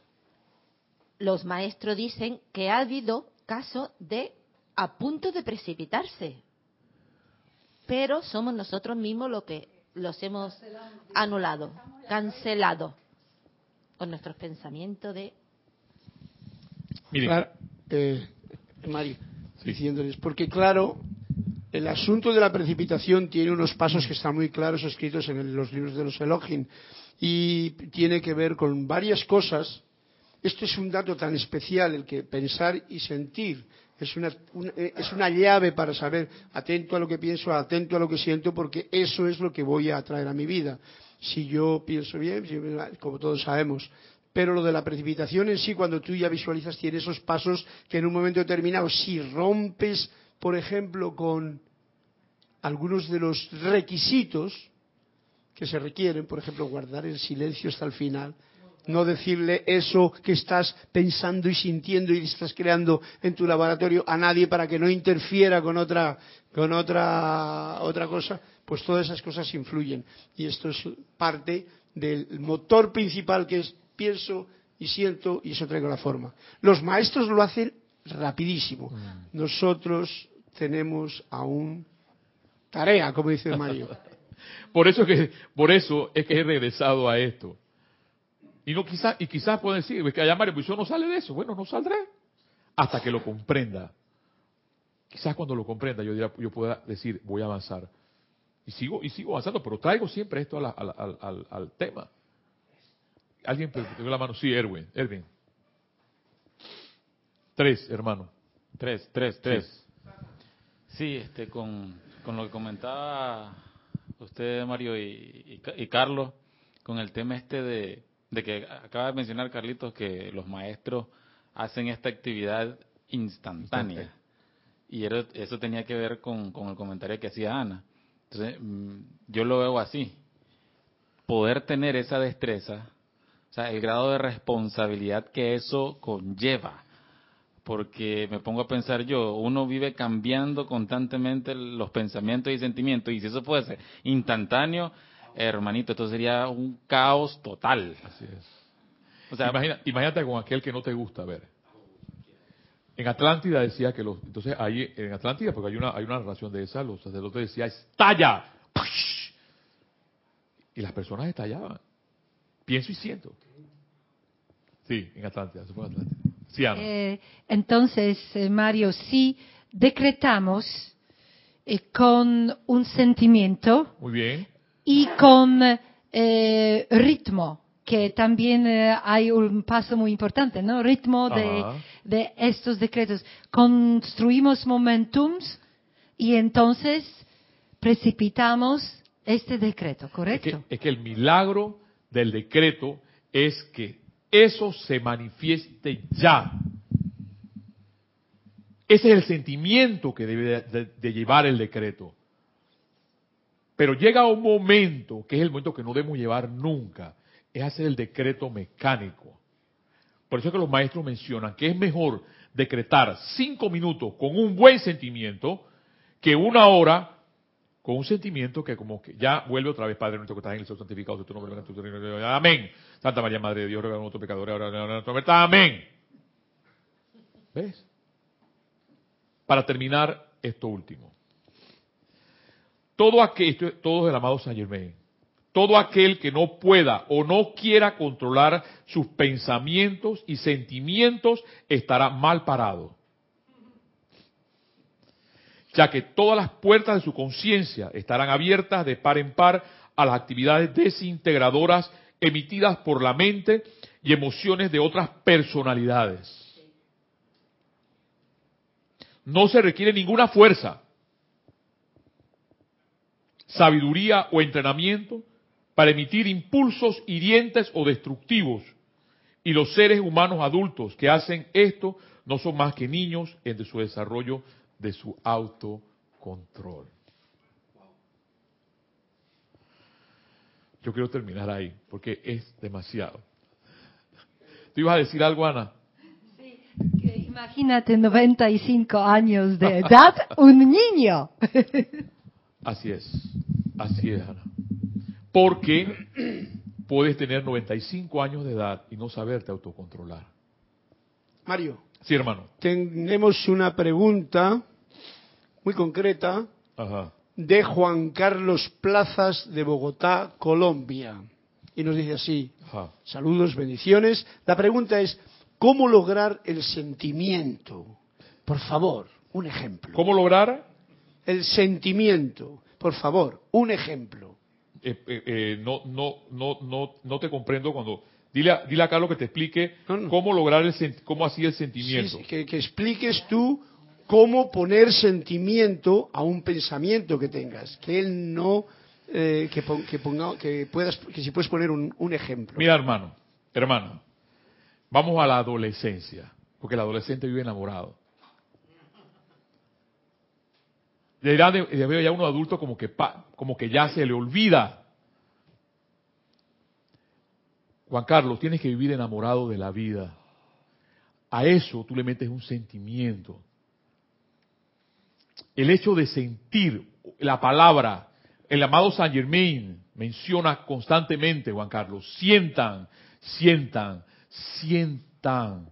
los maestros dicen que ha habido casos de a punto de precipitarse. Pero somos nosotros mismos los que los hemos anulado, cancelado con nuestros pensamientos de...
Claro, eh, Mario, diciéndoles, porque claro, el asunto de la precipitación tiene unos pasos que están muy claros escritos en los libros de los Elohim y tiene que ver con varias cosas. Esto es un dato tan especial, el que pensar y sentir es una, eh, es una llave para saber atento a lo que pienso, atento a lo que siento, porque eso es lo que voy a atraer a mi vida. Si yo pienso bien, como todos sabemos, pero lo de la precipitación en sí, cuando tú ya visualizas, tiene esos pasos que en un momento determinado, si rompes, por ejemplo, con algunos de los requisitos que se requieren, por ejemplo, guardar el silencio hasta el final, no decirle eso que estás pensando y sintiendo y estás creando en tu laboratorio a nadie para que no interfiera con otra con otra otra cosa, pues todas esas cosas influyen y esto es parte del motor principal que es pienso y siento y eso traigo la forma. Los maestros lo hacen rapidísimo. Mm. Nosotros tenemos aún tarea, como dice Mario.
por eso que por eso es que he regresado a esto y no quizás y quizás pueden decir, que allá Mario, pues yo no sale de eso. Bueno, no saldré hasta que lo comprenda. Quizás cuando lo comprenda yo dirá, yo pueda decir, voy a avanzar. Y sigo y sigo avanzando, pero traigo siempre esto al, tema. Alguien tengo la mano, sí, Erwin, Erwin. Tres, hermano.
Tres, tres, tres. Sí, este, con, con lo que comentaba usted, Mario y, y Carlos, con el tema este de, de que acaba de mencionar Carlitos que los maestros hacen esta actividad instantánea. Y eso tenía que ver con, el comentario que hacía Ana. Entonces, mm, yo lo veo así. Poder tener esa destreza, o sea, el grado de responsabilidad que eso conlleva. Porque me pongo a pensar yo, uno vive cambiando constantemente los pensamientos y sentimientos, y si eso puede ser instantáneo, hermanito, esto sería un caos total.
Así es. O sea, imagínate con aquel que no te gusta ver. En Atlántida decía que los, entonces ahí en Atlántida, porque hay una, hay una narración de esa, los sacerdotes decían, estalla. Y las personas estallaban. Pienso y siento. Sí, en Atlántida, eso fue en Atlántida. Sí,
eh, entonces, eh, Mario, si decretamos eh, con un sentimiento.
Muy bien
y con eh, ritmo, que también eh, hay un paso muy importante, ¿no? Ritmo de, de, estos decretos. Construimos momentums y entonces precipitamos este decreto, ¿correcto?
Es que, el milagro del decreto es que eso se manifieste ya. Ese es el sentimiento que debe de llevar el decreto. Pero llega un momento, que es el momento que no debemos llevar nunca, es hacer el decreto mecánico. Por eso es que los maestros mencionan que es mejor decretar cinco minutos con un buen sentimiento que una hora con un sentimiento que como que ya vuelve otra vez, Padre nuestro que estás en el cielo santificado, tu nombre, tu amén. Santa María, Madre de Dios, ruega nuestro pecador, ahora verdad, amén. ¿Ves? Para terminar esto último todo aquello, todos el amado San Germain, todo aquel que no pueda o no quiera controlar sus pensamientos y sentimientos estará mal parado. Ya que todas las puertas de su conciencia estarán abiertas de par en par a las actividades desintegradoras emitidas por la mente y emociones de otras personalidades. No se requiere ninguna fuerza, sabiduría o entrenamiento para emitir impulsos hirientes o destructivos. Y los seres humanos adultos que hacen esto no son más que niños en su desarrollo de su autocontrol. Yo quiero terminar ahí, porque es demasiado. ¿Tú ibas a decir algo, Ana?
Sí, que imagínate 95 años de edad, un niño.
Así es, así es, Ana. Porque puedes tener 95 años de edad y no saberte autocontrolar.
Mario,
Sí, hermano.
tenemos una pregunta muy concreta
Ajá.
de Juan Carlos Plazas de Bogotá, Colombia. Y nos dice así,
Ajá.
saludos, bendiciones. La pregunta es, ¿cómo lograr el sentimiento? Por favor, un ejemplo.
¿Cómo lograr?
El sentimiento, por favor, un ejemplo.
Eh, eh, eh, no, no, no, no, no te comprendo cuando. Dile a, dile a Carlos que te explique
No, no.
cómo lograr el cómo así el sentimiento.
Sí, que, que expliques tú cómo poner sentimiento a un pensamiento que tengas. Que él no, eh, que, pon- que ponga, que puedas, que si puedes poner un, un ejemplo.
Mira, hermano, hermano, vamos a la adolescencia, porque el adolescente vive enamorado. De edad de, de veo ya uno adulto como que pa- como que ya se le olvida. Juan Carlos, tienes que vivir enamorado de la vida. A eso tú le metes un sentimiento. El hecho de sentir la palabra, el amado Saint Germain menciona constantemente, Juan Carlos, sientan, sientan, sientan.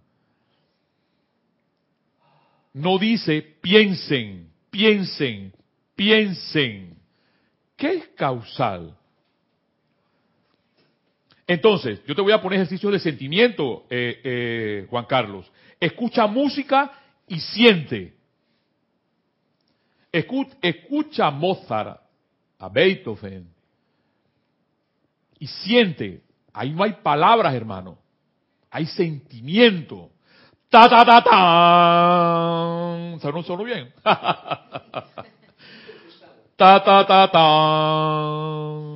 No dice piensen, piensen, piensen. ¿Qué es causal? Entonces, yo te voy a poner ejercicios de sentimiento, eh, eh, Juan Carlos. Escucha música y siente. Escu- Escucha Mozart, a Beethoven, y siente. Ahí no hay palabras, hermano. Hay sentimiento. Ta ta ta ta. ¿Sonó, sonó bien? ta ta ta ta.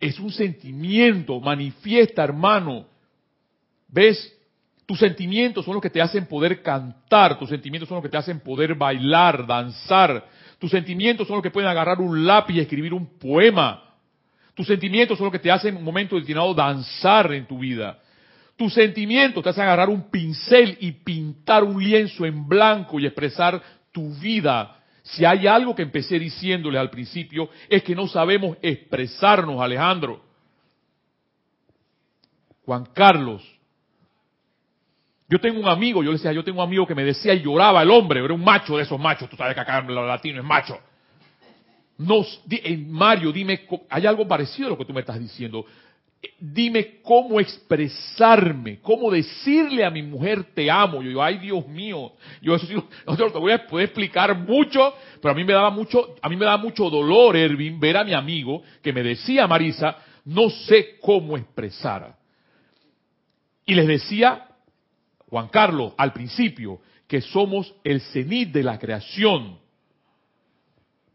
Es un sentimiento, manifiesta, hermano. ¿Ves? Tus sentimientos son los que te hacen poder cantar, tus sentimientos son los que te hacen poder bailar, danzar. Tus sentimientos son los que pueden agarrar un lápiz y escribir un poema. Tus sentimientos son los que te hacen en un momento determinado danzar en tu vida. Tus sentimientos te hacen agarrar un pincel y pintar un lienzo en blanco y expresar tu vida. Si hay algo que empecé diciéndole al principio es que no sabemos expresarnos, Alejandro. Juan Carlos, yo tengo un amigo, yo le decía, yo tengo un amigo que me decía y lloraba el hombre, era un macho de esos machos, tú sabes que acá en los latinos es macho. Nos, di- Mario, dime, hay algo parecido a lo que tú me estás diciendo. Dime cómo expresarme, cómo decirle a mi mujer te amo. Yo digo, ay Dios mío, yo eso sí, no te voy a poder explicar mucho, pero a mí me daba mucho, a mí me daba mucho dolor, Ervin, ver a mi amigo que me decía, Marisa, no sé cómo expresar. Y les decía, Juan Carlos, al principio, que somos el cenit de la creación.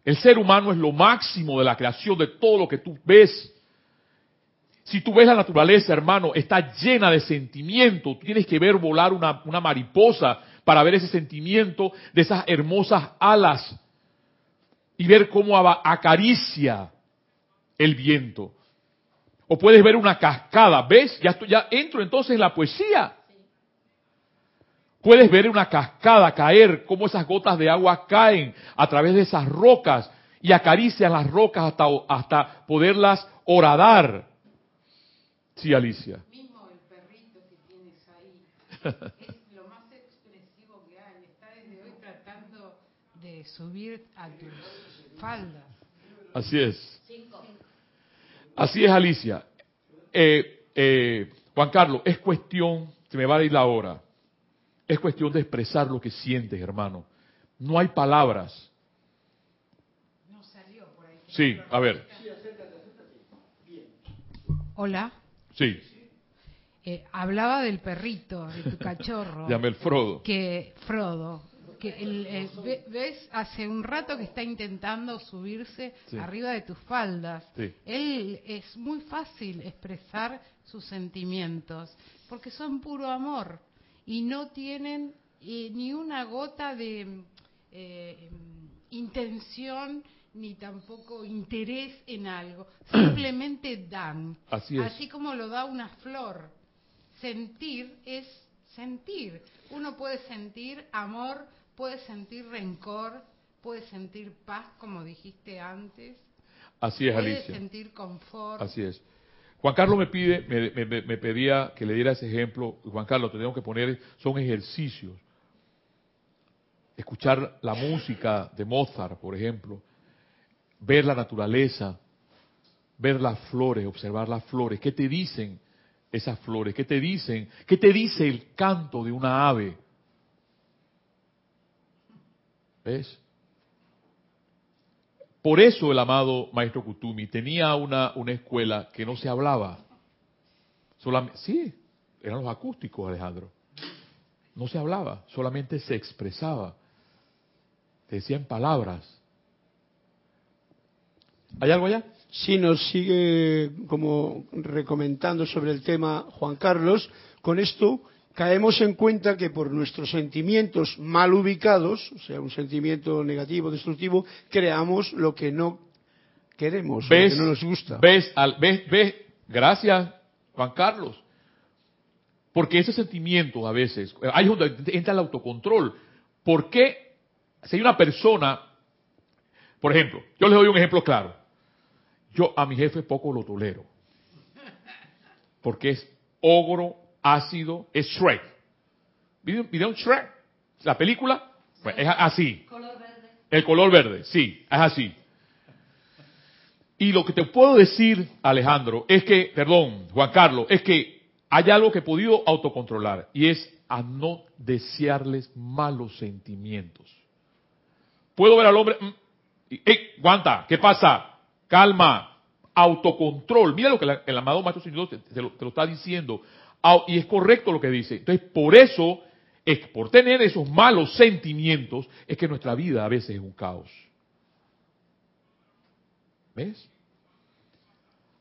El ser humano es lo máximo de la creación, de todo lo que tú ves. Si tú ves la naturaleza, hermano, está llena de sentimiento. Tú tienes que ver volar una, una mariposa para ver ese sentimiento de esas hermosas alas y ver cómo acaricia el viento. O puedes ver una cascada, ¿ves? Ya, estoy- ya entro entonces en la poesía. Puedes ver una cascada caer, cómo esas gotas de agua caen a través de esas rocas y acarician las rocas hasta, hasta poderlas horadar. Sí, Alicia.
mismo el perrito que tienes ahí es lo más expresivo que hay. Está desde hoy tratando de subir a tus faldas.
Así es. Así es, Alicia. Eh, eh, Juan Carlos, es cuestión, se me va a ir la hora, es cuestión de expresar lo que sientes, hermano. No hay palabras. Sí, a ver.
Hola.
Sí,
Eh, hablaba del perrito, de tu cachorro.
llame el Frodo.
que Frodo, que el- eh, ve- ves hace un rato que está intentando subirse
Sí.
arriba de tus faldas.
Sí.
Él es muy fácil expresar sus sentimientos porque son puro amor y no tienen eh, ni una gota de eh, intención ni tampoco interés en algo, simplemente dan.
Así es.
Así como lo da una flor. Sentir es sentir. Uno puede sentir amor, puede sentir rencor, puede sentir paz, como dijiste antes,
Así es,
puede
Alicia.
sentir confort.
Así es. Juan Carlos me pide, me, me- me- me pedía que le diera ese ejemplo. Juan Carlos, tenemos que poner, son ejercicios. Escuchar la música de Mozart, por ejemplo. Ver la naturaleza. Ver las flores, observar las flores. ¿Qué te dicen esas flores? ¿Qué te dicen? ¿Qué te dice el canto de una ave? ¿Ves? Por eso el amado maestro Kutumi tenía una, una escuela que no se hablaba. Solamente, sí, eran los acústicos, Alejandro. No se hablaba, solamente se expresaba. Te decían palabras. ¿Hay algo allá?
Si nos sigue como recomendando sobre el tema Juan Carlos, con esto caemos en cuenta que por nuestros sentimientos mal ubicados, o sea, un sentimiento negativo, destructivo, creamos lo que no queremos, lo
¿Ves?
que no nos gusta.
¿Ves? Al, ves, ves? Gracias, Juan Carlos. Porque ese sentimiento a veces, ahí es donde entra el autocontrol. ¿Por qué si hay una persona, por ejemplo, yo les doy un ejemplo claro. Yo a mi jefe poco lo tolero. Porque es ogro, ácido, es Shrek. ¿Vieron Shrek? La película, Pues es así. El color verde, sí, es así. Y lo que te puedo decir, Alejandro, es que, perdón, Juan Carlos, es que hay algo que he podido autocontrolar y es a no desearles malos sentimientos. Puedo ver al hombre, mm, ¡Ey, aguanta! ¿Qué pasa? Calma, autocontrol. Mira lo que el amado Maestro Señor te, lo, está diciendo. Au- y es correcto lo que dice. Entonces, por eso, es por tener esos malos sentimientos, es que nuestra vida a veces es un caos. ¿Ves?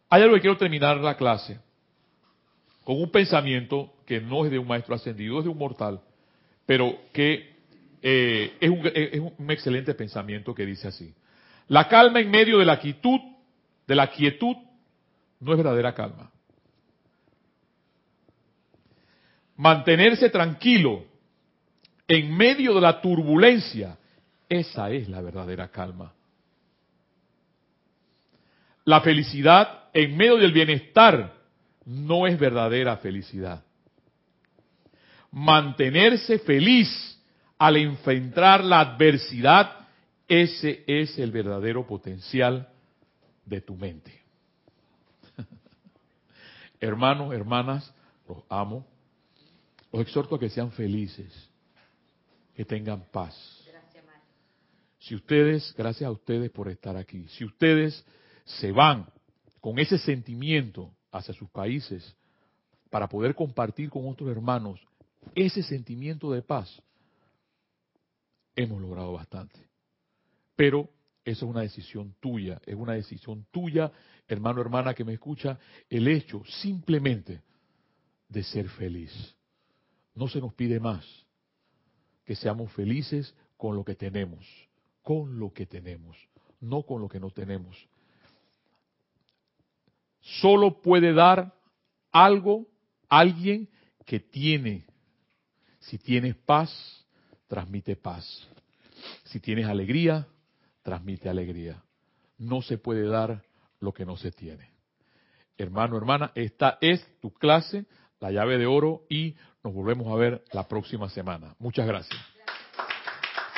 Hay algo que quiero terminar la clase con un pensamiento que no es de un maestro ascendido, es de un mortal, pero que eh, es un excelente pensamiento que dice así. La calma en medio de la quietud, de la quietud, no es verdadera calma. Mantenerse tranquilo en medio de la turbulencia, esa es la verdadera calma. La felicidad en medio del bienestar no es verdadera felicidad. Mantenerse feliz al enfrentar la adversidad, ese es el verdadero potencial de tu mente. Hermanos, hermanas, los amo. Los exhorto a que sean felices, que tengan paz. Si ustedes, gracias a ustedes por estar aquí, si ustedes se van con ese sentimiento hacia sus países para poder compartir con otros hermanos ese sentimiento de paz, hemos logrado bastante. Pero eso es una decisión tuya, es una decisión tuya, hermano, hermana que me escucha, el hecho simplemente de ser feliz. No se nos pide más que seamos felices con lo que tenemos, con lo que tenemos, no con lo que no tenemos. Solo puede dar algo alguien que tiene. Si tienes paz, transmite paz. Si tienes alegría, transmite alegría. No se puede dar lo que no se tiene. Hermano, hermana, esta es tu clase, la llave de oro, y nos volvemos a ver la próxima semana. Muchas gracias.